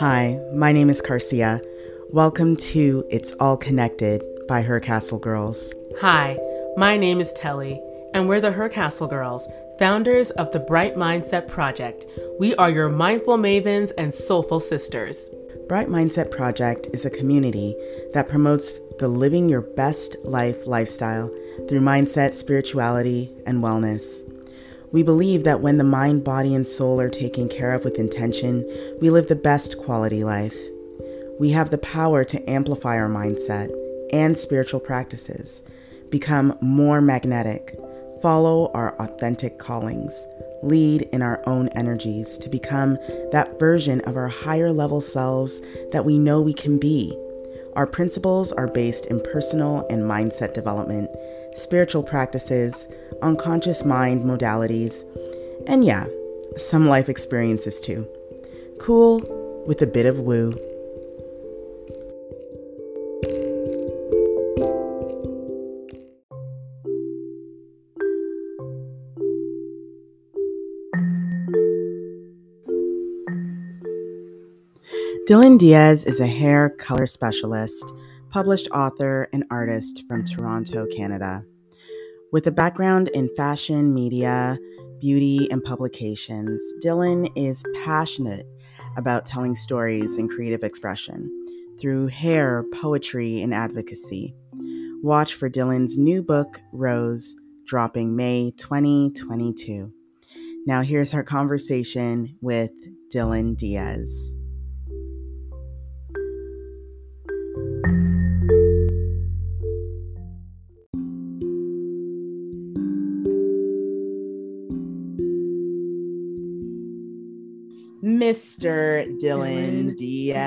Hi, my name is Carcia. Welcome to It's All Connected by Her Castle Girls. Hi, my name is Telly, and we're the Her Castle Girls, founders of the Bright Mindset Project. We are your mindful mavens and soulful sisters. Bright Mindset Project is a community that promotes the living your best life lifestyle through mindset, spirituality, and wellness. We believe that when the mind, body, and soul are taken care of with intention, we live the best quality life. We have the power to amplify our mindset and spiritual practices, become more magnetic, follow our authentic callings, lead in our own energies to become that version of our higher level selves that we know we can be. Our principles are based in personal and mindset development, spiritual practices, unconscious mind modalities, and yeah, some life experiences too. Cool with a bit of woo. Dylan Diaz is a hair color specialist, published author, and artist from Toronto, Canada. With a background in fashion, media, beauty, and publications, Dylan is passionate about telling stories and creative expression through hair, poetry, and advocacy. Watch for Dylan's new book, Rose, dropping May 2022. Now, here's our conversation with Dylan Diaz. Mr. Dylan, Dylan Diaz.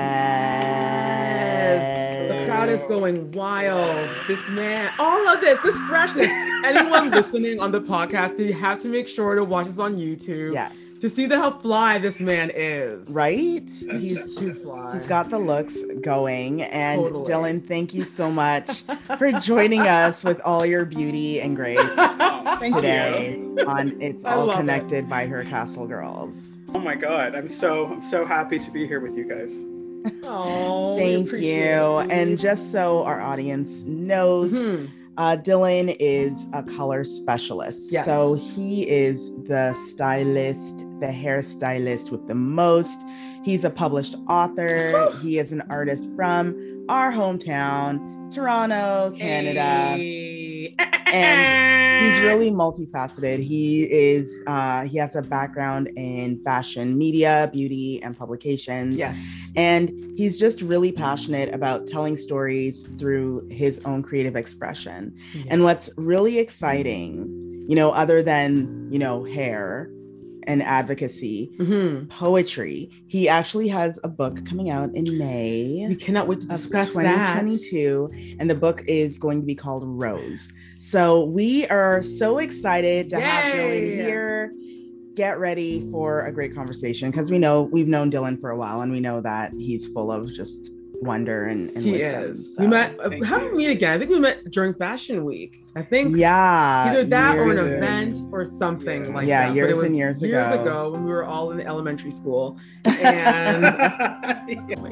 The crowd is going wild. This man, all of this, this freshness. Anyone listening on the podcast, you have to make sure to watch this on YouTube. Yes. To see the how fly this man is. Right? That's he's too fly. He's got the looks going. And totally. Dylan, thank you so much for joining us with all your beauty and grace today you. on It's All Connected it. by Her Castle Girls. Oh my god, I'm so I'm so happy to be here with you guys. Oh, thank you. And just so our audience knows, mm-hmm. uh, Dylan is a color specialist. Yes. So he is the stylist, the hairstylist with the most. He's a published author. he is an artist from our hometown, Toronto, Canada. Hey. And he's really multifaceted. He is uh, he has a background in fashion, media, beauty, and publications. Yes. And he's just really passionate about telling stories through his own creative expression. Yes. And what's really exciting, you know, other than, you know, hair, and advocacy, mm-hmm. poetry. He actually has a book coming out in May. We cannot wait to discuss 2022, that. and the book is going to be called Rose. So we are so excited to Yay! have Dylan here. Get ready for a great conversation because we know we've known Dylan for a while and we know that he's full of just wonder and, and he wisdom. is. So. We met. Uh, how did we meet again? I think we met during Fashion Week. I think. Yeah. Either that or an event or something yeah. like yeah, that. years and years ago. Years ago when we were all in elementary school. And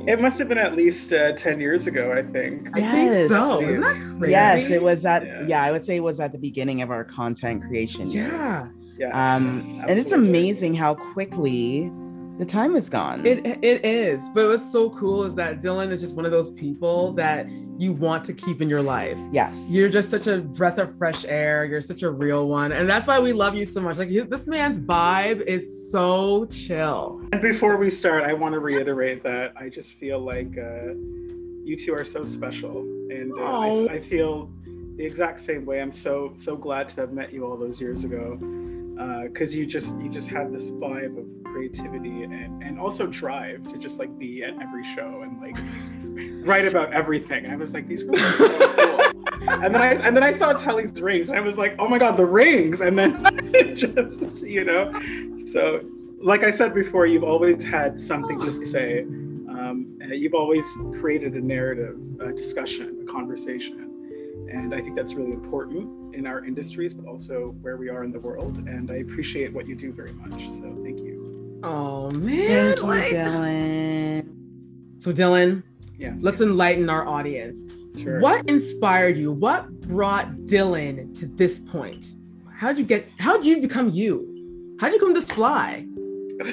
it must have been at least uh, ten years ago. I think. I think so. Isn't that crazy? Yes, it was at. Yeah. yeah. I would say it was at the beginning of our content creation. Yeah. Years. Yes, um, and it's amazing how quickly the time is gone. It it is. But what's so cool is that Dylan is just one of those people that you want to keep in your life. Yes. You're just such a breath of fresh air. You're such a real one. And that's why we love you so much. Like this man's vibe is so chill. And before we start, I want to reiterate that I just feel like uh, you two are so special. And uh, I, I feel the exact same way. I'm so so glad to have met you all those years ago because uh, you just you just had this vibe of creativity and and also drive to just like be at every show and like write about everything. I was like, these girls are so cool. and then I and then I saw Telly's rings and I was like, oh my god, the rings! And then just you know, so like I said before, you've always had something to say. Um, you've always created a narrative, a discussion, a conversation and I think that's really important in our industries, but also where we are in the world. And I appreciate what you do very much. So thank you. Oh man, thank you, Dylan. So, Dylan, yes. let's enlighten our audience. Sure. What inspired you? What brought Dylan to this point? How'd you get? How'd you become you? How'd you come to fly?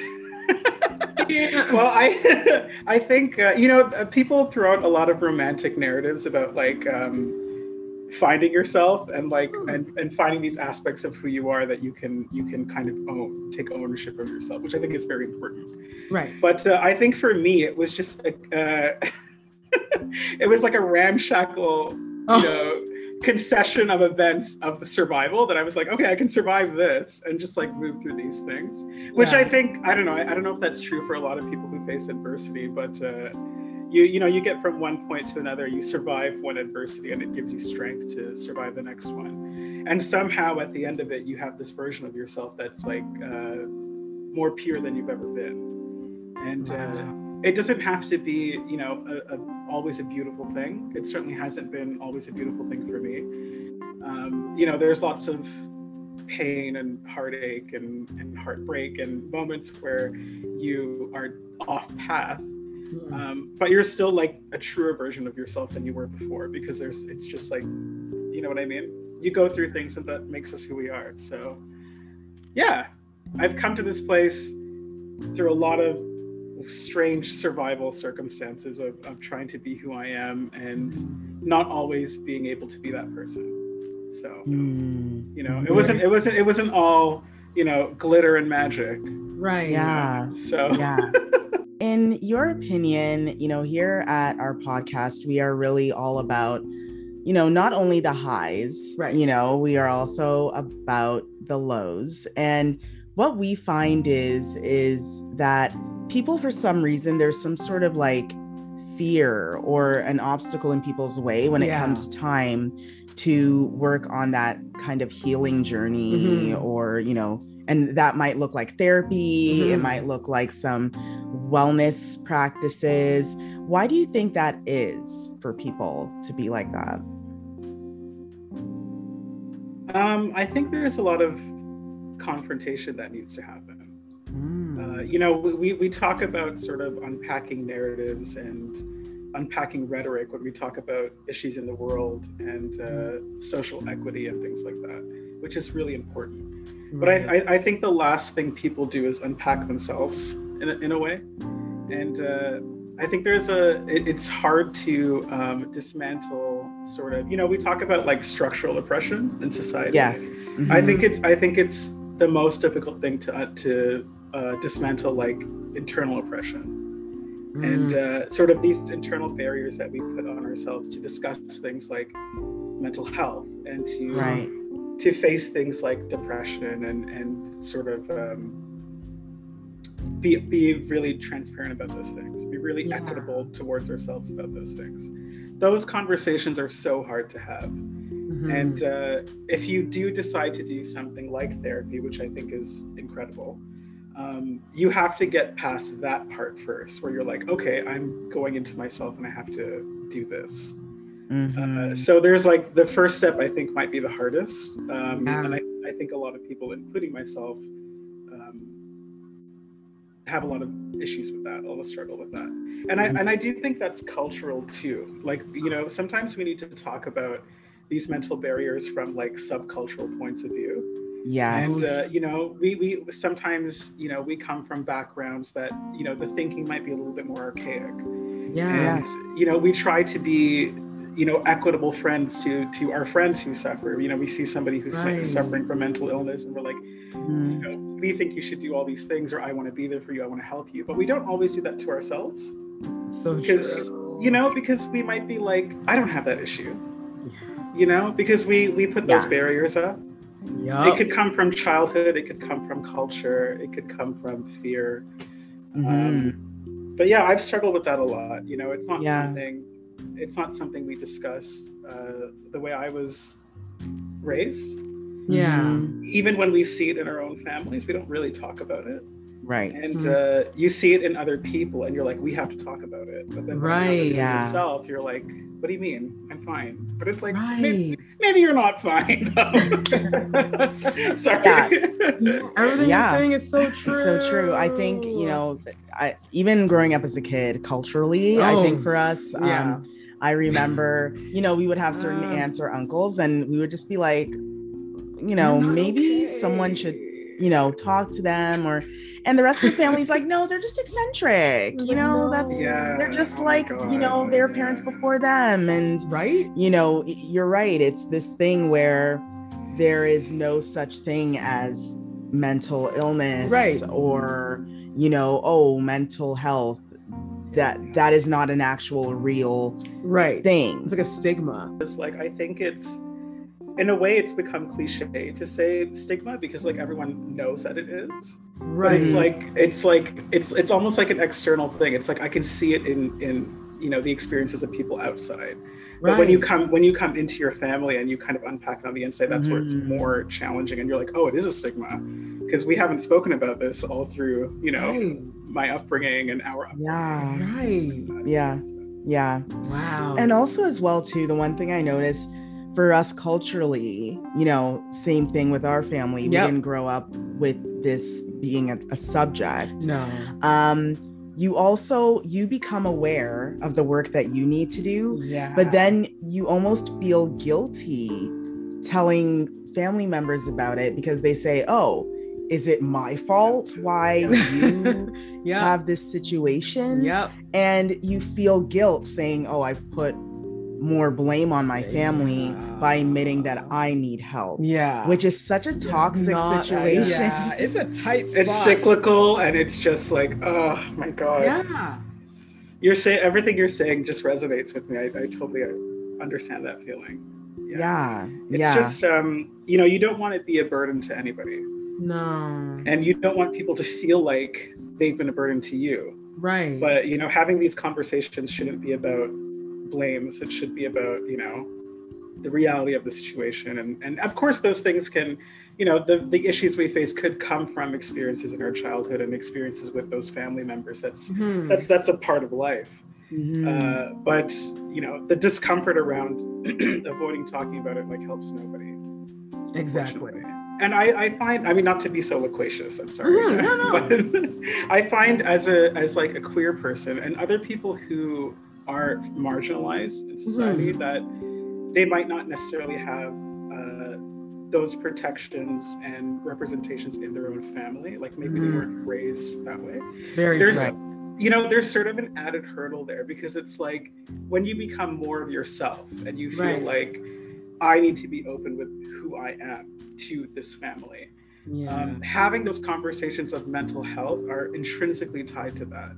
well, I I think uh, you know uh, people throw out a lot of romantic narratives about like um, finding yourself and like Hmm. and, and finding these aspects of who you are that you can you can kind of own, take ownership of yourself, which I think is very important. right. But uh, I think for me, it was just a, uh, it was like a ramshackle, you Oh. know, concession of events of survival that I was like, okay, I can survive this and just like move through these things. Which I think I don't know. I, I don't know if that's true for a lot of people who face adversity, but uh, you you know you get from one point to another. You survive one adversity, and it gives you strength to survive the next one. And somehow at the end of it, you have this version of yourself that's like uh, more pure than you've ever been. And uh, it doesn't have to be you know a, a, always a beautiful thing it certainly hasn't been always a beautiful thing for me um, you know there's lots of pain and heartache and, and heartbreak and moments where you are off path um, but you're still like a truer version of yourself than you were before because there's it's just like you know what i mean you go through things and that makes us who we are so yeah i've come to this place through a lot of strange survival circumstances of, of trying to be who i am and not always being able to be that person so Mm, you know it wasn't it wasn't it wasn't all you know glitter and magic Right. yeah. so yeah. In your opinion, you know, here at our podcast, we are really all about, you know, not only the highs, Right. you know, we are also about the lows. And what we find is is that people for some reason there's some sort of like fear or an obstacle in people's way when it comes time to work on that kind of healing journey Mhm. or, you know, and that might look like therapy, it Mhm. might look like some wellness practices. Why do you think that is for people to be like that? um, i think there's a lot of confrontation that needs to happen Mm. uh, you know we, we, we talk about sort of unpacking narratives and unpacking rhetoric when we talk about issues in the world and uh, social equity and things like that which is really important but I, I, I think the last thing people do is unpack themselves in a, in a way and uh, i think there's a it, it's hard to um, dismantle sort of you know we talk about like structural oppression in society Yes. I Mhm. think it's I think it's the most difficult thing to uh, to uh, dismantle like internal oppression and Mm. uh, sort of these internal barriers that we put on ourselves to discuss things like mental health and to right. to face things like depression and and sort of um, be be really transparent about those things be really Yeah. equitable towards ourselves about those things those conversations are so hard to have Mhm. and uh, if you do decide to do something like therapy, which I think is incredible, um, you have to get past that part first, where you're like, okay, I'm going into myself and I have to do this. Uh, Mhm. so there's like the first step, I think, might be the hardest. Um, Yeah. And I, I think a lot of people, including myself, have a lot of issues with that, a lot of struggle with that. And I, and I do think that's cultural too. Like, you know, sometimes we need to talk about these mental barriers from like subcultural points of view yes. and uh, you know we we sometimes you know we come from backgrounds that you know the thinking might be a little bit more archaic yeah. and you know we try to be you know equitable friends to to our friends who suffer you know we see somebody who's Right. suffering from mental illness and we're like Mhm. you know we think you should do all these things or i want to be there for you i want to help you but we don't always do that to ourselves So because true. you know because we might be like i don't have that issue you know because we we put those Yeah. barriers up Yup. it could come from childhood it could come from culture it could come from fear Mhm. um, but yeah i've struggled with that a lot you know it's not Yeah. something it's not something we discuss uh, the way i was raised yeah. Mhm. even when we see it in our own families we don't really talk about it Right. And uh, you see it in other people, and you're like, we have to talk about it. But then, right, when you yeah. yourself, you're like, what do you mean? I'm fine. But it's like, right. maybe, maybe, you're not fine. Sorry. Yeah. Everything Yeah. you're saying is so true. It's so true. I think, you know, I even growing up as a kid, culturally, I Oh, think for us, yeah. um, I remember, you know, we would have certain Uh. aunts or uncles, and we would just be like, you know, maybe okay. someone should, you know, talk to them, or, and the rest of the family's like, no, they're just eccentric, you know, that's, Yeah. they're just Oh like, you know, their parents before them, and Right? you know, you're right. It's this thing where there is no such thing as mental illness Right. or, you know, oh, mental health. That that is not an actual real Right. thing. It's like a stigma. It's like I think it's in a way it's become cliche to say stigma because like everyone knows that it is. But Right. it's like it's like it's it's almost like an external thing. It's like I can see it in in you know the experiences of people outside. right. But when you come when you come into your family and you kind of unpack it on the inside, that's where it's Mhm. more challenging and you're like, oh, it is a stigma. Because we haven't spoken about this all through, you know, Right. my upbringing and our upbringing. Yeah. Right. Yeah. Yeah. Wow. And also as well too, the one thing I noticed for us culturally, you know, same thing with our family. Yep. We didn't grow up with this being a, a subject. no. um you also you become aware of the work that you need to do Yeah. but then you almost feel guilty telling family members about it because they say oh is it my fault why you have this situation Yep. and you feel guilt saying oh i've put more blame on my family Yeah. by admitting that i need help Yeah. which is such a toxic Not- situation Yeah. It's a tight spot. It's cyclical and it's just like, oh my god. Yeah. You're saying everything you're saying just resonates with me. I, I totally understand that feeling. yeah It's yeah just um, you know, you don't want to be a burden to anybody. No. And you don't want people to feel like they've been a burden to you. Right. But you know, having these conversations shouldn't be about blames. It should be about, you know, the reality of the situation. And and of course those things can, you know, the, the issues we face could come from experiences in our childhood and experiences with those family members. That's Mhm. that's that's a part of life. Mhm. Uh, but you know, the discomfort around avoiding talking about it like helps nobody. exactly. And I, I find, I mean, not to be so loquacious. I'm sorry, Mhm, no, no. but I find as a as like a queer person and other people who are marginalized in society Mm-hmm. that they might not necessarily have uh, those protections and representations in their own family. Like maybe they Mhm. weren't raised that way Very there's true. you know there's sort of an added hurdle there because it's like when you become more of yourself and you feel Right. like i need to be open with who i am to this family Yeah. um, having those conversations of mental health are intrinsically tied to that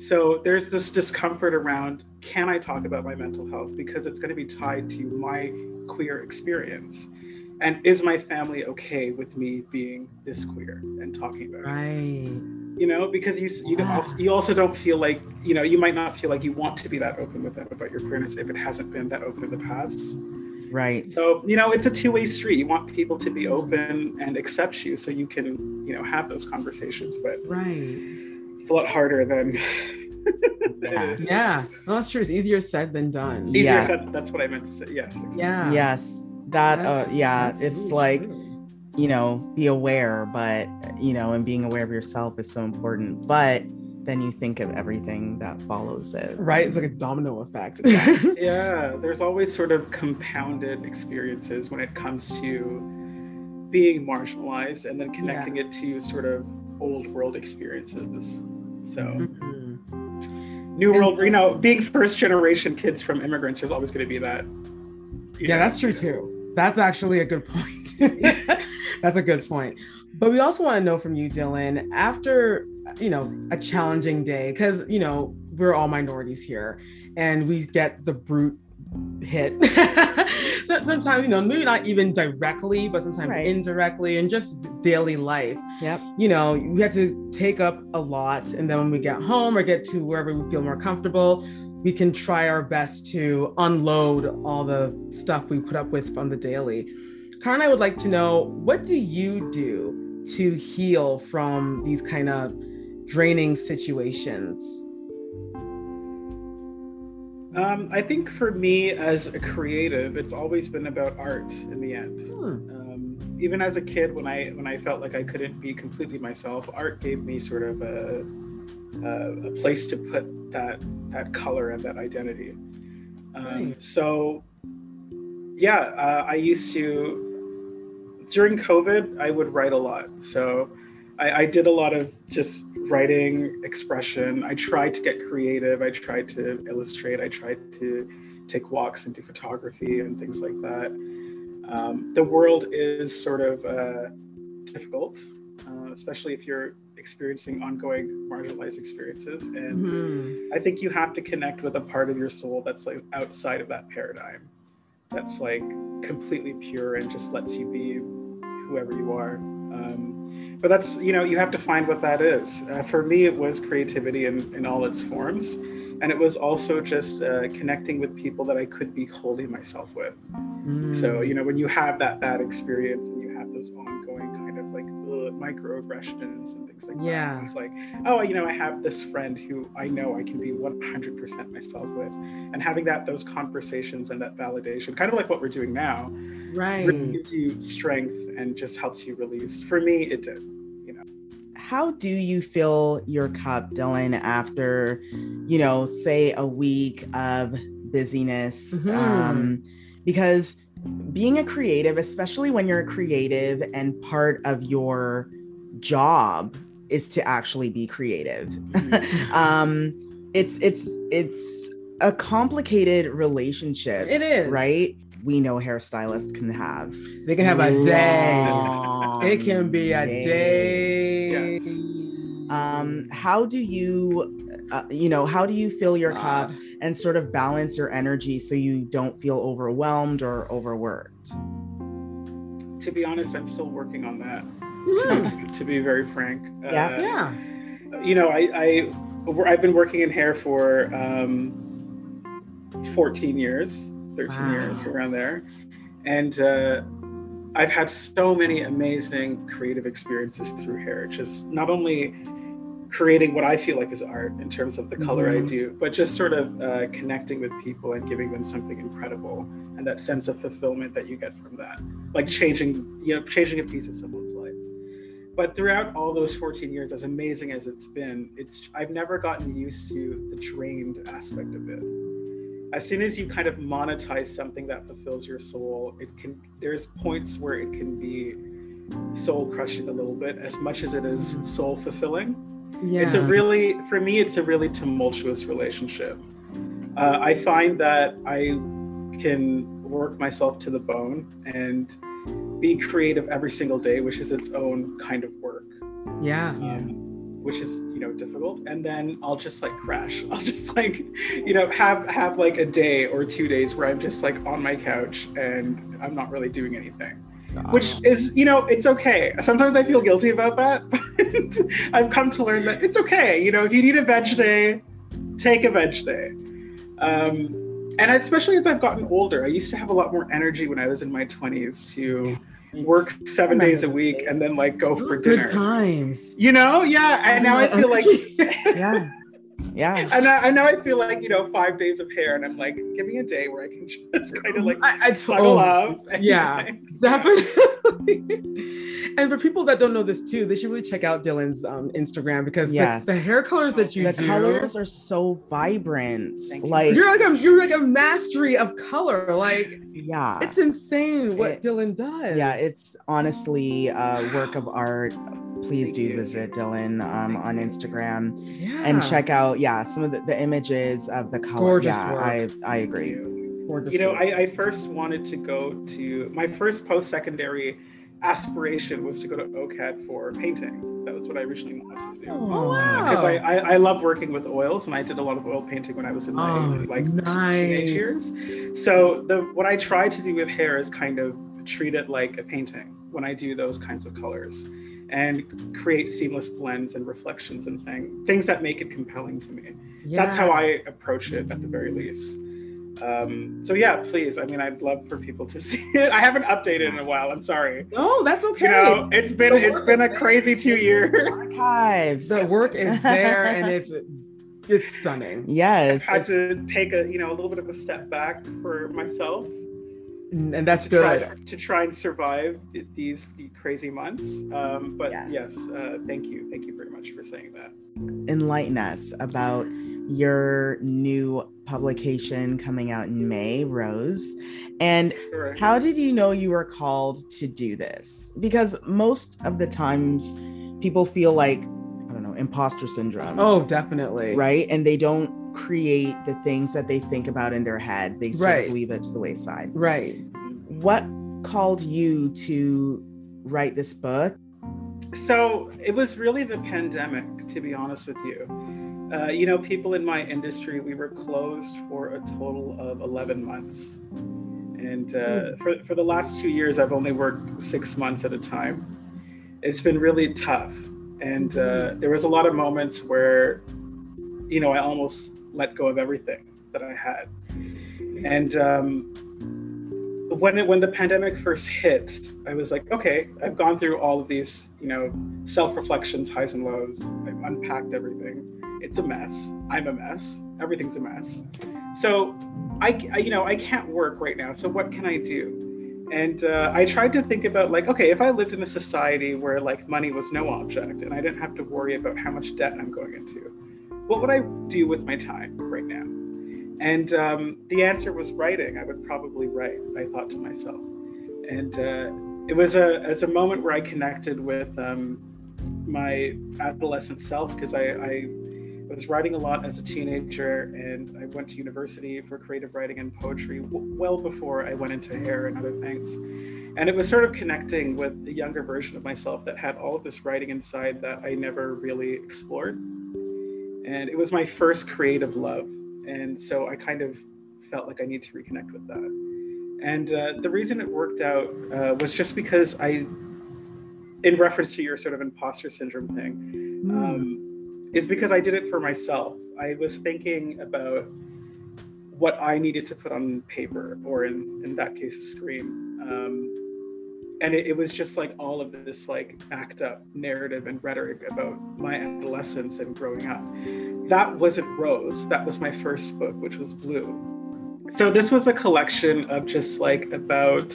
so there's this discomfort around can i talk about my mental health because it's going to be tied to my queer experience and is my family okay with me being this queer and talking about it right. you know because you you, Yeah. also, you also don't feel like you know you might not feel like you want to be that open with them about your queerness if it hasn't been that open in the past right so you know it's a two-way street you want people to be open and accept you so you can you know have those conversations but Right. It's a lot harder than Yes. Yeah. No, that's true. It's easier said than done. easier Yeah. said that's what i meant to say yes exactly. Yeah. yes that uh yeah it's really like true. you know be aware but you know and being aware of yourself is so important but then you think of everything that follows it right. It's like a domino effect. yeah there's always sort of compounded experiences when it comes to being marginalized and then connecting it to sort of old world experiences so Mhm. new world you know being first generation kids from immigrants there's always going to be that Yeah, know, that's true too. That's actually a good point. that's a good point. But we also want to know from you, Dylan, after you know a challenging day, because you know we're all minorities here, and we get the brute hit. Sometimes, you know, maybe not even directly, but sometimes Right. indirectly, and just daily life. yep you know, we have to take up a lot. And then when we get home or get to wherever we feel more comfortable, we can try our best to unload all the stuff we put up with on the daily. Karen, I would like to know what do you do to heal from these kind of draining situations? Um, I think for me as a creative, it's always been about art in the end. Hmm. Um, even as a kid, when I when I felt like I couldn't be completely myself, art gave me sort of a a, a place to put that that color and that identity. Um, So, yeah, uh, I used to during COVID, I would write a lot. So I, I, did a lot of just writing, expression. I tried to get creative. I tried to illustrate. I tried to take walks and do photography and things like that. Um, the world is sort of uh, difficult, uh, especially if you're experiencing ongoing marginalized experiences. And mm-hmm. I think you have to connect with a part of your soul that's like outside of that paradigm, that's like completely pure and just lets you be whoever you are. Um, but that's, you know, you have to find what that is. Uh, for me, it was creativity in, in all its forms. And it was also just uh, connecting with people that I could be holding myself with. Mm. So, you know, when you have that bad experience and you have those ongoing kind of like ugh, microaggressions and things like yeah. that, it's like, oh, you know, I have this friend who I know I can be 100% myself with. And having that, those conversations and that validation, kind of like what we're doing now, right. really gives you strength and just helps you release. For me it did you know. How do you fill your cup dylan after you know say a week of busyness? Mm-hmm. um, because being a creative especially when you're a creative and part of your job is to actually be creative. Mm-hmm. um, it's it's it's a complicated relationship it is. right we know hairstylists can have. They can have a day. It can be a day. Yes. Um, how do you, uh, you know, how do you fill your cup and sort of balance your energy so you don't feel overwhelmed or overworked? To be honest, I'm still working on that. Mm. To, to, be very frank. Yeah. Uh, yeah. You know, I, I I've been working in hair for um, 14 years 13 wow. years around there. And uh, I've had so many amazing creative experiences through hair, just not only creating what I feel like is art in terms of the color mm-hmm. I do, but just sort of uh, connecting with people and giving them something incredible and that sense of fulfillment that you get from that, like changing, you know, changing a piece of someone's life. But throughout all those 14 years, as amazing as it's been, it's I've never gotten used to the drained aspect of it as soon as you kind of monetize something that fulfills your soul, it can there's points where it can be soul crushing a little bit as much as it is soul fulfilling. Yeah. It's a really for me it's a really tumultuous relationship. Uh, I find that I can work myself to the bone and be creative every single day, which is its own kind of work. Yeah. Um, which is you know difficult. And then i'll just like crash. I'll just like you know have have like a day or two days where i'm just like on my couch and i'm not really doing anything. Which is you know it's okay. Sometimes i feel guilty about that but i've come to learn that it's okay. You know if you need a veg day take a veg day. Um, and especially as i've gotten older i used to have a lot more energy when i was in my 20s to work seven days a week and then like go for dinner. Good times. You know? Yeah. And now I feel like yeah. Yeah. And I, I, know I feel like, you know, five days of hair and I'm like, give me a day where I can just kind of like I, I snuggle up. yeah, like, definitely. and for people that don't know this too, they should really check out Dylan's um, Instagram because yes. the, the, hair colors that you the do. colors are so vibrant. Like you're like a you're like a mastery of color. Like yeah, it's insane what it, Dylan does. Yeah, it's honestly a work of art please Thank do you. visit Dylan um, on Instagram yeah. and check out yeah some of the, the images of the color. Gorgeous yeah, work. I I agree. Gorgeous you know, I, I first wanted to go to my first post secondary aspiration was to go to OCAD for painting. That was what I originally wanted to do. Oh, wow. Because I, I, I, love working with oils and I did a lot of oil painting when I was in my oh, like nice. teenage years. So the what I try to do with hair is kind of treat it like a painting when I do those kinds of colors and create seamless blends and reflections and things things that make it compelling to me yeah. that's how i approach it at the very least um, so yeah, please. I mean, I'd love for people to see it. I haven't updated in a while. I'm sorry. No, that's okay. You know, it's been it's been a crazy two years. Archives. The work is there, and it's it's stunning. Yes. I had to take a you know a little bit of a step back for myself and that's to good try, to try and survive these crazy months. Um, but Yes. yes, uh, thank you, thank you very much for saying that. Enlighten us about your new publication coming out in May, Rose. And Sure. how did you know you were called to do this? Because most of the times people feel like, I don't know, imposter syndrome. oh definitely right? And they don't create the things that they think about in their head. They sort Right. of leave it to the wayside. right What called you to write this book? So it was really the pandemic, to be honest with you. Uh, you know, people in my industry, we were closed for a total of 11 months. And uh, for, for the last two years, I've only worked six months at a time. It's been really tough. And uh, there was a lot of moments where, you know, I almost let go of everything that I had. And um, when it, when the pandemic first hit, I was like, okay, I've gone through all of these, you know, self reflections, highs and lows. I've unpacked everything. It's a mess. I'm a mess. Everything's a mess. So, I, I you know, I can't work right now. So what can I do? And uh, I tried to think about like, okay, if I lived in a society where like money was no object and I didn't have to worry about how much debt I'm going into, what would I do with my time right now? And um, the answer was writing. I would probably write. I thought to myself, and uh, it was a as a moment where I connected with um, my adolescent self because I, I was writing a lot as a teenager, and I went to university for creative writing and poetry w- well before I went into hair and other things. And it was sort of connecting with the younger version of myself that had all of this writing inside that I never really explored. And it was my first creative love and so I kind of felt like I need to reconnect with that. And uh, the reason it worked out uh, was just because I, in reference to your sort of imposter syndrome thing, Hmm. um, is because I did it for myself. I was thinking about what I needed to put on paper, or in in that case, a screen. Um, and it, it was just like all of this like act up narrative and rhetoric about my adolescence and growing up that wasn't Rose. That was my first book, which was Blue. So this was a collection of just like about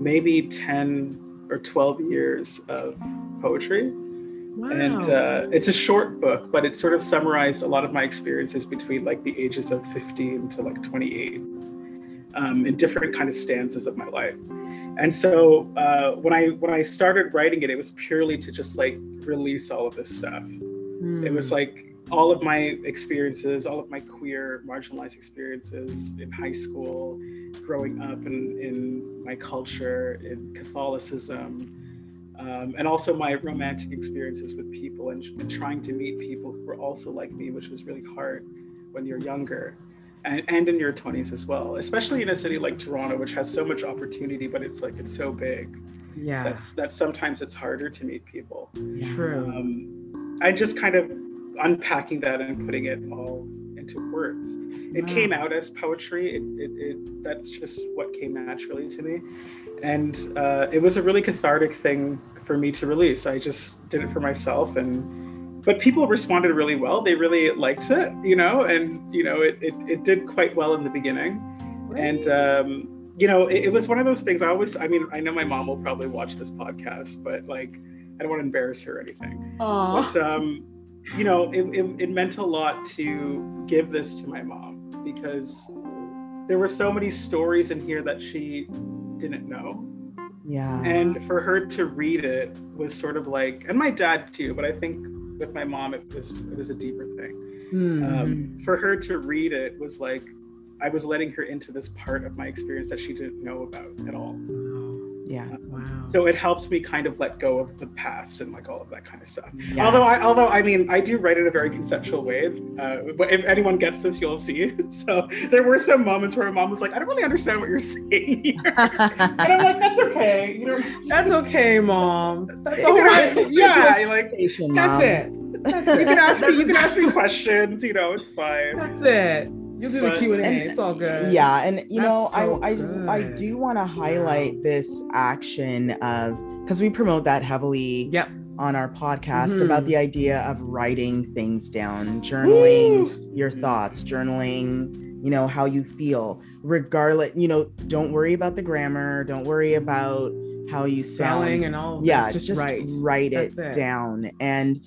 maybe 10 or 12 years of poetry. wow. And uh, it's a short book, but it sort of summarized a lot of my experiences between like the ages of 15 to like 28 um, in different kind of stanzas of my life. And so uh, when I when I started writing it, it was purely to just like release all of this stuff. Hmm. It was like all of my experiences, all of my queer marginalized experiences in high school, growing up in, in my culture, in Catholicism, um, and also my romantic experiences with people and, and trying to meet people who were also like me, which was really hard when you're younger. And, and in your 20s as well, especially in a city like Toronto, which has so much opportunity, but it's like it's so big. Yeah. That's that sometimes it's harder to meet people. True. Um, and just kind of unpacking that and putting it all into words. It Wow. came out as poetry. It, it, it that's just what came naturally to me. And uh, it was a really cathartic thing for me to release. I just did it for myself and but people responded really well. They really liked it you know and you know it, it, it did quite well in the beginning. And um, you know it, it was one of those things i always i mean i know my mom will probably watch this podcast but like i don't want to embarrass her or anything. Aw. but um, you know it, it, it meant a lot to give this to my mom because there were so many stories in here that she didn't know. Yeah. and for her to read it was sort of like and my dad too but i think with my mom it was it was a deeper thing Hmm. um, for her to read it was like I was letting her into this part of my experience that she didn't know about at all. Wow. yeah. Wow. So it helps me kind of let go of the past and like all of that kind of stuff. Yeah. Although I, although I mean, I do write in a very conceptual way. Uh, but if anyone gets this, you'll see. So there were some moments where my mom was like, "I don't really understand what you're saying here," and I'm like, "That's okay. You know, That's okay, mom. That's you all know. Yeah, like Patient That's mom. it. you can ask me. You can ask me questions. You know, it's fine. That's it. You'll do the Q and A. It's all good. Yeah, and you That's know, so I I I do want to highlight this action of because we promote that heavily. Yep. On our podcast mm-hmm. about the idea of writing things down, journaling Woo! your thoughts, journaling, you know, how you feel, regardless. You know, don't worry about the grammar. Don't worry about how you Spelling sound and all. yeah, just, just write, write it, it down and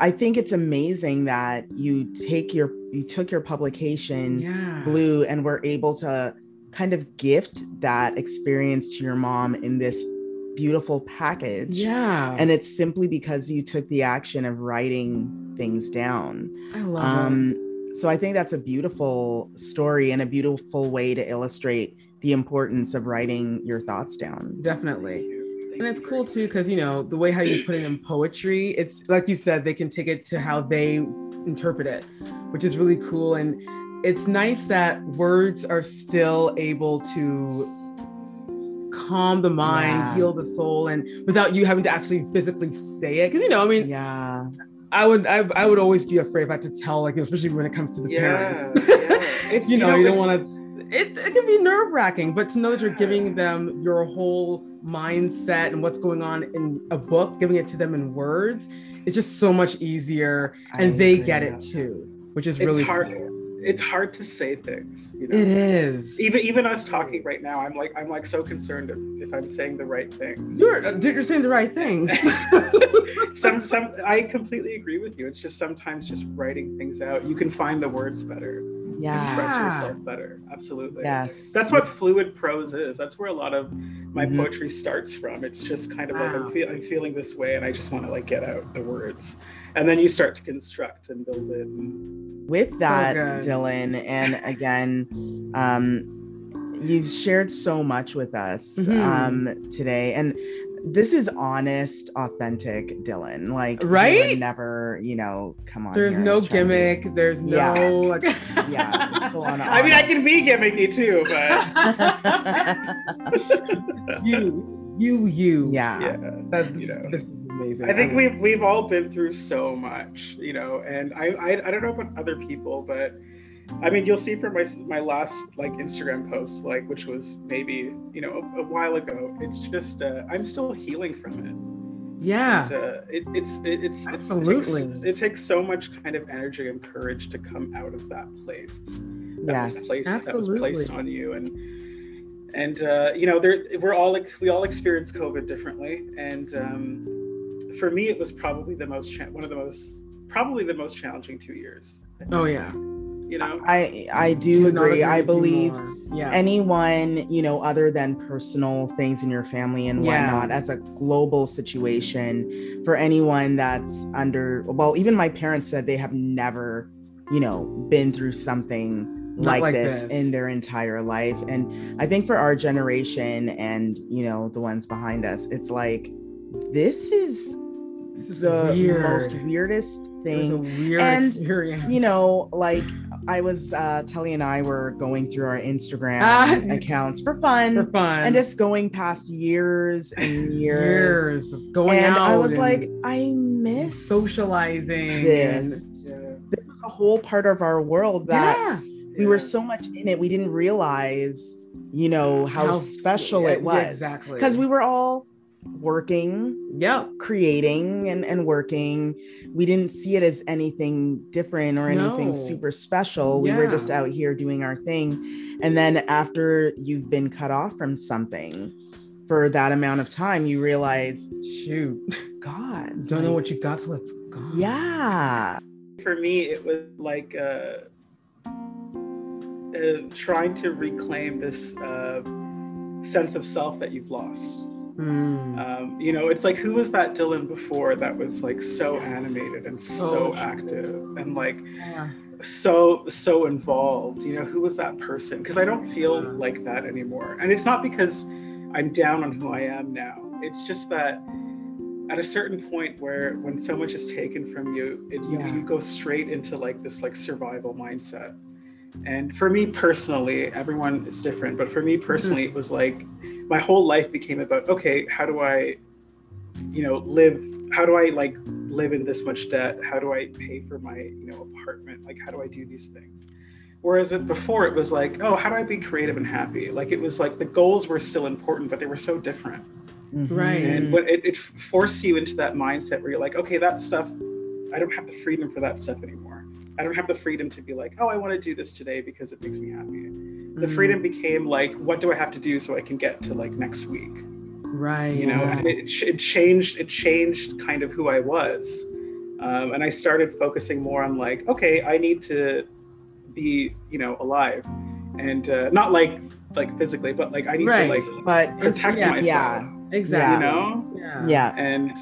I think it's amazing that you take your you took your publication yeah. blue and were able to kind of gift that experience to your mom in this beautiful package. Yeah. And it's simply because you took the action of writing things down. I love um, it. So I think that's a beautiful story and a beautiful way to illustrate the importance of writing your thoughts down. Definitely and it's cool too because you know the way how you put it in poetry it's like you said they can take it to how they interpret it which is really cool and it's nice that words are still able to calm the mind yeah. heal the soul and without you having to actually physically say it because you know i mean yeah I would I, I would always be afraid if I had to tell like especially when it comes to the yeah, parents. Yeah. you, you know, know you don't want to it, it can be nerve wracking, but to know that you're giving them your whole mindset and what's going on in a book, giving it to them in words, it's just so much easier. And I they get it too, which is really it's hard. Cool. It's hard to say things. You know? It is. Even even us talking right now, I'm like I'm like so concerned if, if I'm saying the right things. You're uh, you're saying the right things. some some I completely agree with you. It's just sometimes just writing things out. You can find the words better yeah. express yourself better. Absolutely. Yes. That's what fluid prose is. That's where a lot of my mm-hmm. poetry starts from. It's just kind of wow. like I'm, feel, I'm, feeling this way and I just want to like get out the words. And then you start to construct and build it. With that, Dylan, and again, um, you've shared so much with us mm-hmm. um, today. And this is honest, authentic Dylan. Like, right? Never, you know, come on. There's no gimmick. To... There's no, yeah. like, yeah. I mean, I can be gimmicky too, but you, you, you. Yeah. Yeah. That's, you know, this is amazing. I think we've we've all been through so much, you know, and I I, I don't know about other people, but I mean, you'll see from my my last like Instagram post, like which was maybe you know a, a while ago. It's just uh, I'm still healing from it. Yeah, and, uh, it, it's it, it's absolutely. It's, it, takes, it takes so much kind of energy and courage to come out of that place. That yes, was placed, absolutely. That was placed on you, and and uh, you know, there we're all like we all experience COVID differently, and um, for me, it was probably the most cha- one of the most probably the most challenging two years. Oh yeah you know i i do agree i believe yeah. anyone you know other than personal things in your family and whatnot yeah. as a global situation for anyone that's under well even my parents said they have never you know been through something like, like this, this, in their entire life and i think for our generation and you know the ones behind us it's like this is the Weird. most weirdest thing. Weird and experience. you know, like I was uh Telly and I were going through our Instagram uh, accounts for fun. For fun. And just going past years and years. years of going and out. I was like, I miss socializing. This. And... This was a whole part of our world that yeah. we yeah. were so much in it, we didn't realize, you know, how, how special yeah, it was. Exactly. Because we were all working yeah. creating and, and working. We didn't see it as anything different or anything no. super special. We yeah. were just out here doing our thing. And then after you've been cut off from something for that amount of time you realize shoot. God don't like, know what you got so let's go. Yeah. For me it was like uh, uh trying to reclaim this uh sense of self that you've lost Mm. Um, you know, it's like who was that Dylan before that was like so animated and so oh, active and like yeah. so so involved? You know, who was that person? Because I don't feel like that anymore. And it's not because I'm down on who I am now. It's just that at a certain point where when so much is taken from you, it, you, yeah. you go straight into like this like survival mindset. And for me personally, everyone is different, but for me personally, mm-hmm. it was like my whole life became about okay how do i you know live how do i like live in this much debt? How do I pay for my, you know, apartment? Like, how do I do these things? Whereas it, before it was like, oh, how do I be creative and happy? Like it was like the goals were still important, but they were so different. Mm-hmm. Right. And what it, it forced you into that mindset where you're like, okay, that stuff, I don't have the freedom for that stuff anymore. I don't have the freedom to be like, oh, I want to do this today because it makes me happy. Mm-hmm. The freedom became like, what do I have to do so I can get to like next week? Right. You know, and it, it changed. It changed kind of who I was, um, and I started focusing more on like, okay, I need to be, you know, alive, and uh, not like like physically, but like I need right. to like but protect yeah, myself. Yeah, exactly. You know. Yeah. Yeah. And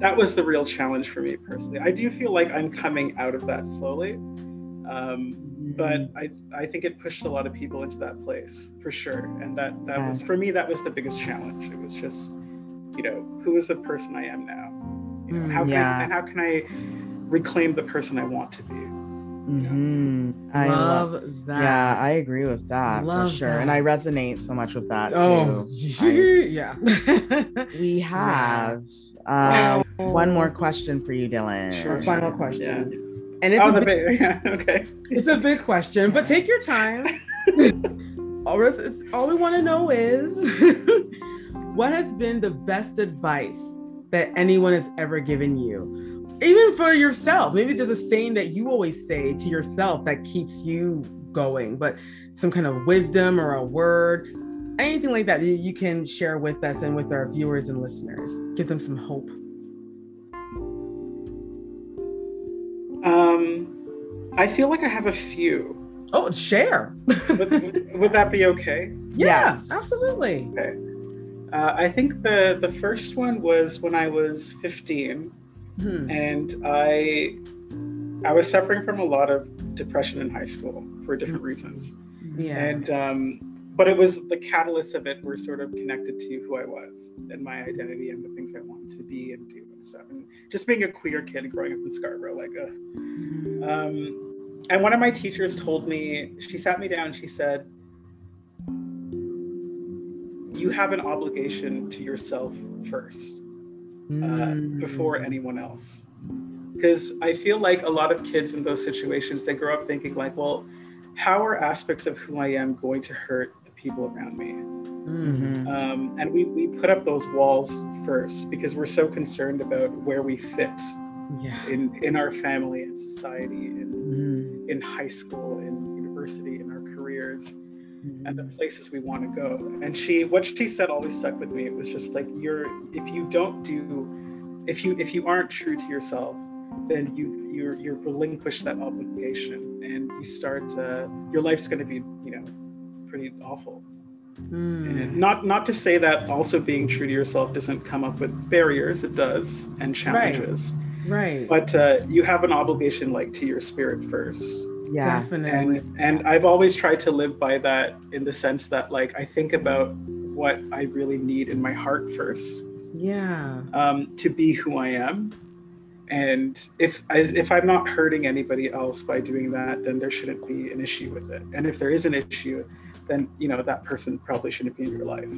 that was the real challenge for me personally. I do feel like I'm coming out of that slowly. Um, but I, I think it pushed a lot of people into that place for sure. And that, that yes. was, for me, that was the biggest challenge. It was just, you know, who is the person I am now? You know, how, yeah. can, I, how can I reclaim the person I want to be? Mm-hmm. I love, love, that. Yeah, I agree with that love for sure. That. And I resonate so much with that oh, too. yeah. we have yeah. Um, Oh, one more question for you, Dylan. Sure. Final question. Yeah. And it's oh, a big, yeah, okay. It's a big question, but take your time. all, all we want to know is what has been the best advice that anyone has ever given you? even for yourself. Maybe there's a saying that you always say to yourself that keeps you going, but some kind of wisdom or a word, anything like that, you can share with us and with our viewers and listeners. Give them some hope. Um, I feel like I have a few. Oh, share. would, would, that be okay? Yeah, yes, absolutely. Okay. Uh, I think the the first one was when I was 15 Hmm. And I I was suffering from a lot of depression in high school for different reasons. Yeah. And um, but it was the catalyst of it were sort of connected to who I was and my identity and the things I wanted to be and do and stuff. And just being a queer kid growing up in Scarborough, like a. Mm-hmm. Um, and one of my teachers told me, she sat me down, she said, You have an obligation to yourself first uh, before mm. anyone else. Because I feel like a lot of kids in those situations, they grow up thinking like, well, how are aspects of who I am going to hurt people around me? Mm-hmm. Um, and we, we put up those walls first because we're so concerned about where we fit yeah. in, in our family and society, in, mm-hmm. in high school, in university, in our careers and the places we want to go. And she, what she said always stuck with me. It was just like, you're, if you don't do, if you, if you aren't true to yourself, then you, you're, you're relinquish that obligation and you start, uh, your life's going to be, you know, pretty awful. Mm. And not, not to say that also being true to yourself doesn't come up with barriers. It does and challenges. Right. right. But uh, you have an obligation like to your spirit first yeah definitely and and i've always tried to live by that in the sense that like i think about what i really need in my heart first yeah um to be who i am and if if i'm not hurting anybody else by doing that then there shouldn't be an issue with it and if there is an issue then you know that person probably shouldn't be in your life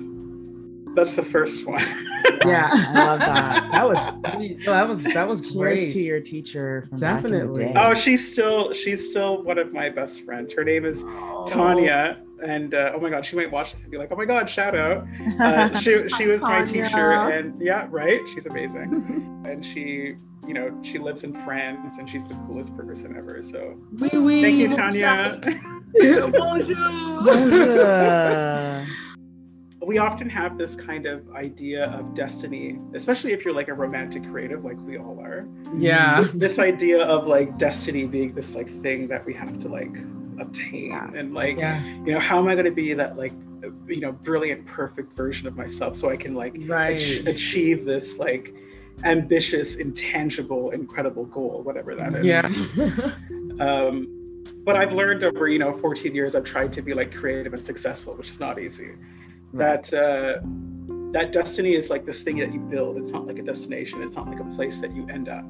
that's the first one. yeah, I love that. That was that was that was great. Cheers to your teacher. Definitely. Oh, she's still she's still one of my best friends. Her name is oh. Tanya, and uh, oh my god, she might watch this and be like, oh my god, shout out. Uh, she she was my teacher, and yeah, right. She's amazing, and she you know she lives in France, and she's the coolest person ever. So oui, oui. thank you, Tanya. Bonjour. Bonjour we often have this kind of idea of destiny, especially if you're like a romantic creative, like we all are. Yeah. This idea of like destiny being this like thing that we have to like obtain yeah. and like yeah. you know how am i going to be that like you know brilliant perfect version of myself so i can like right. ach- achieve this like ambitious intangible incredible goal whatever that is yeah um but i've learned over you know 14 years i've tried to be like creative and successful which is not easy that uh, that destiny is like this thing that you build. It's not like a destination. It's not like a place that you end up.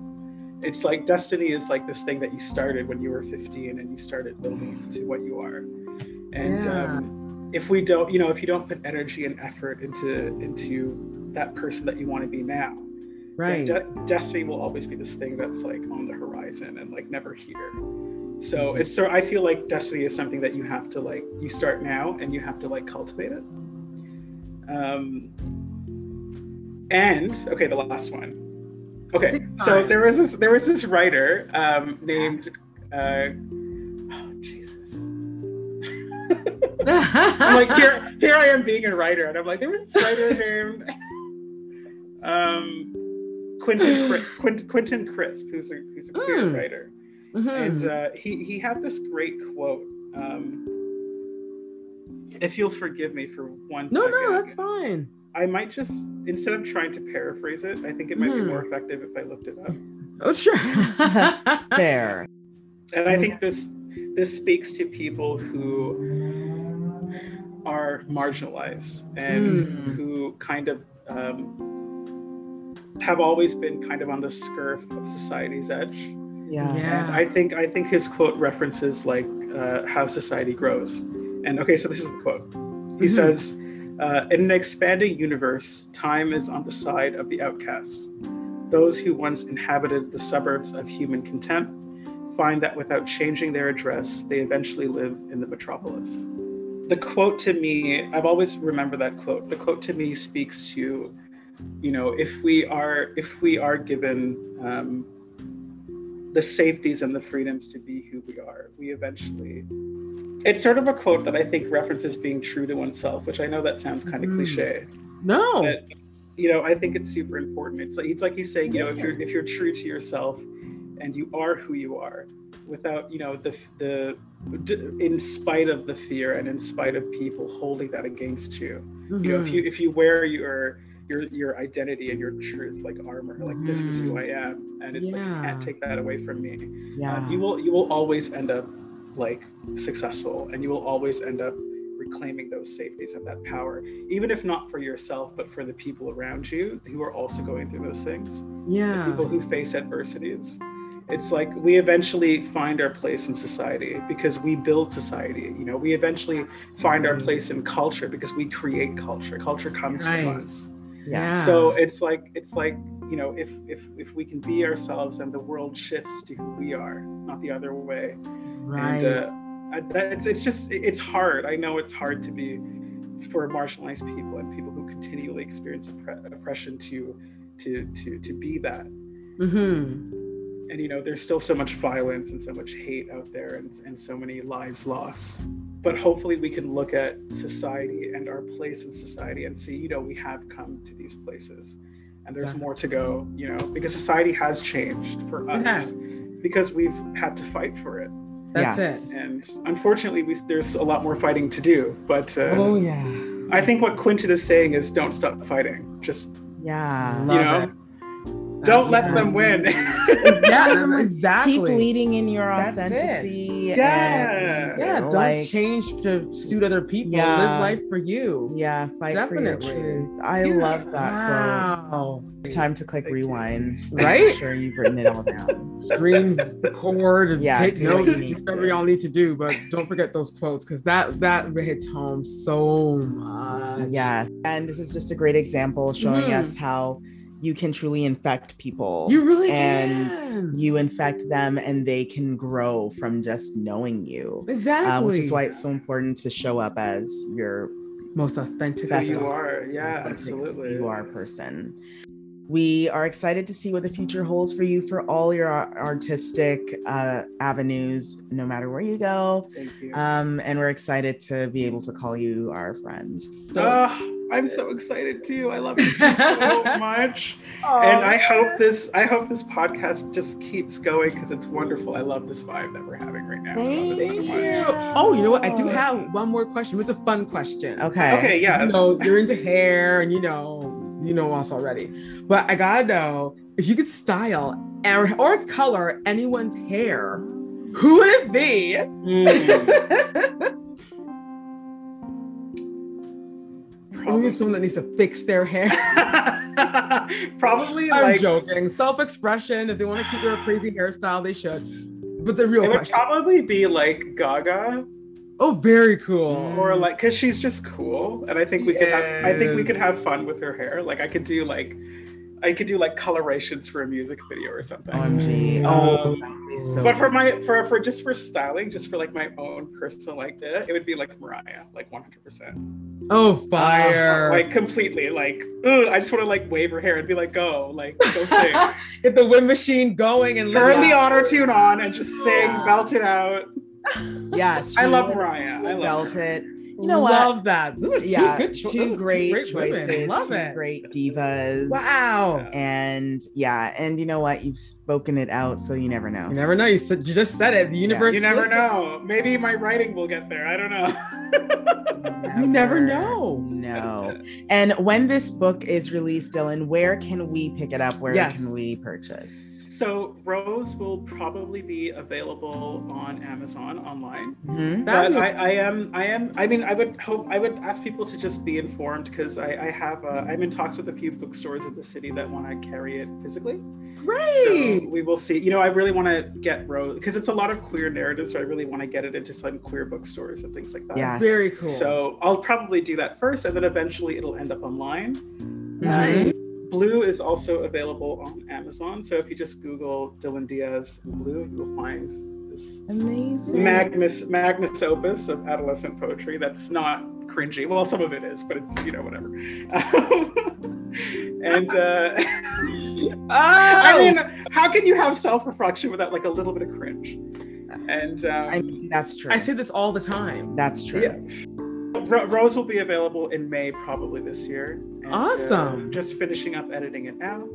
It's like destiny is like this thing that you started when you were 15 and you started building to what you are. And yeah. um, if we don't, you know, if you don't put energy and effort into into that person that you want to be now, Right. De- destiny will always be this thing that's like on the horizon and like never here. So it's so I feel like destiny is something that you have to like you start now and you have to like cultivate it. Um, and okay, the last one. Okay, so there was this there was this writer um, named uh, oh Jesus. I'm like here here I am being a writer and I'm like there was this writer named um, Quentin Quentin, Quentin Crisp who's a who's a queer Mm. writer Mhm. and uh, he he had this great quote. Um, if you'll forgive me for one no, second, no, that's fine. I might just instead of trying to paraphrase it, I think it might be Mhm. more effective if I looked it up. Oh, sure. Fair. And I think this this speaks to people who are marginalized and Mm. who kind of um, have always been kind of on the scurf of society's edge. Yeah. Yeah. And I think I think his quote references like uh, how society grows. And okay, so this is the quote. He Mhm. says, uh, "In an expanding universe, time is on the side of the outcast. Those who once inhabited the suburbs of human content find that without changing their address, they eventually live in the metropolis." The quote to me, I've always remembered that quote. The quote to me speaks to, you know, if we are if we are given um, the safeties and the freedoms to be who we are. We eventually. It's sort of a quote that I think references being true to oneself, which I know that sounds kind of Mhm. cliche, no. but you know, I think it's super important. It's like it's like he's saying, you know, if you're if you're true to yourself and you are who you are, without you know the the d- in spite of the fear and in spite of people holding that against you, you know, if Mhm. you if you wear your your your identity and your truth like armor, like this is who I am, and it's like you can't take that away from me. Yeah. uh, you will you will always end up like successful and you will always end up reclaiming those safeties and that power even if not for yourself but for the people around you who are also going through those things. Yeah the yeah. people who face adversities. It's like we eventually find our place in society because we build society you know? We eventually find our place in culture because we create culture. Culture comes Right. from us Yeah. so it's like it's like you know if if if we can be ourselves and the world shifts to who we are not the other way right. and uh, I, that, it's, just it's hard i know it's hard to be for marginalized people and people who continually experience oppre- oppression to to to to be that mm-hmm. and you know there's still so much violence and so much hate out there and, and so many lives lost but hopefully we can look at society and our place in society and see you know we have come to these places and there's more to go you know because society has changed for us Yes. because we've had to fight for it That's Yes. it. and unfortunately we, there's a lot more fighting to do but uh, Oh yeah. i think what Quentin is saying is don't stop fighting just Yeah. Love you know it. Don't let Yeah. them win Yeah, exactly. Keep leading in your authenticity. Yeah. and, Yeah, don't like, change to suit other people. Yeah. Live life for you. Yeah, fight for Definitely. your truth. I Yeah. love that quote. Wow. It's time to click Thank you. rewind. Right? I'm sure you've written it all down. Screen record and Yeah, take do what you notes, need do to. whatever y'all need to do, but don't forget those quotes because that that hits home so much. Yes. And this is just a great example showing Mhm. us how you can truly infect people. You really And can. you infect them and they can grow from just knowing you. exactly. Uh, which is why it's so important to show up as your most authentic. Best you are yeah absolutely you are person. We are excited to see what the future holds for you for all your artistic uh, avenues, no matter where you go. thank you Um, and we're excited to be able to call you our friend. So, Ah, i'm so excited too i love you two so much Aw, and i hope this i hope this podcast just keeps going because it's wonderful i love this vibe that we're having right now I love Thank much. you. Oh, you know what? I do have one more question. It's a fun question. Okay. okay yes You know, you're into hair and you know, you know us already. But I gotta know if you could style or, or color anyone's hair, who would it be? Mm. We need someone that needs to fix their hair. probably I'm like joking. Self-expression. If they want to keep their crazy hairstyle, they should. But the real it would question. probably be like gaga oh, very cool. or like because she's just cool and i think we could have i think we could have fun with her hair like i could do like I could do like colorations for a music video or something. OMG. Mm-hmm. Um, Oh, so but for my for for just for styling, just for like my own personal like that, it would be like Mariah, like 100. percent Oh, uh, fire! Like completely, like ugh, I just want to like wave her hair and be like, go, like go sing. Get the wind machine going and Turn the auto tune on and just sing, Yeah. belt it out. yes, I love Mariah. I love Belt her. it. You know what? I love that. Those are two yeah, good cho- two those are great, women. choices. Love two it. great divas. Wow. And yeah, and you know what? You've spoken it out, so you never know. You never know. You said you just said it. The universe. You never listen- know. Maybe my writing will get there. I don't know. You never know. No. And when this book is released, Dylan, where can we pick it up? Where Yes. can we purchase? So Rose will probably be available on Amazon online. Mhm. But I, I am I am I mean I would hope I would ask people to just be informed because I, I have uh, I'm in talks with a few bookstores in the city that want to carry it physically. Right. So we will see. You know, I really want to get Rose because it's a lot of queer narratives. So I really want to get it into some queer bookstores and things like that. Yes. Very cool. So I'll probably do that first, and then eventually it'll end up online. Nice. Blue is also available on Amazon. So if you just Google Dylan Diaz Blue, you will find this Amazing. Magnus Magnus opus of adolescent poetry. That's not cringy. Well, some of it is, but it's you know whatever. and uh, Oh, I mean, how can you have self reflection without like a little bit of cringe? And um, I mean, that's true. I say this all the time. that's true. Yeah. Ro- Rose will be available in May, probably this year. And, uh, Awesome. just finishing up editing it now.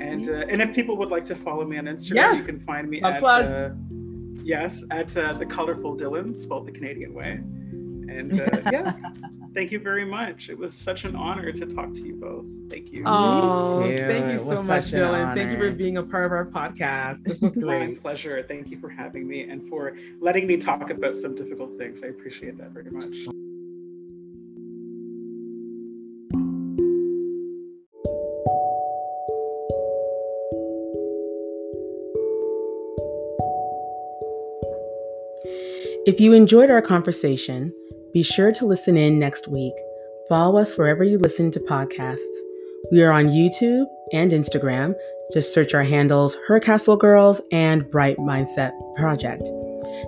And uh, and if people would like to follow me on Instagram, Yes. you can find me A at uh, yes at uh, the colorful Dylan, spelled the Canadian way. And uh, yeah, thank you very much. It was such an honor to talk to you both. Thank you. Oh, thank you so much, such an Dylan. Thank you for being a part of our podcast. This was My great. pleasure. Thank you for having me and for letting me talk about some difficult things. I appreciate that very much. If you enjoyed our conversation, be sure to listen in next week. Follow us wherever you listen to podcasts. We are on YouTube and Instagram. Just search our handles Her Castle Girls and Bright Mindset Project.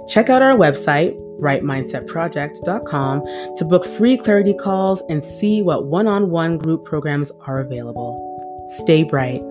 Check out our website, brightmindsetproject.com, to book free clarity calls and see what one on one group programs are available. Stay bright.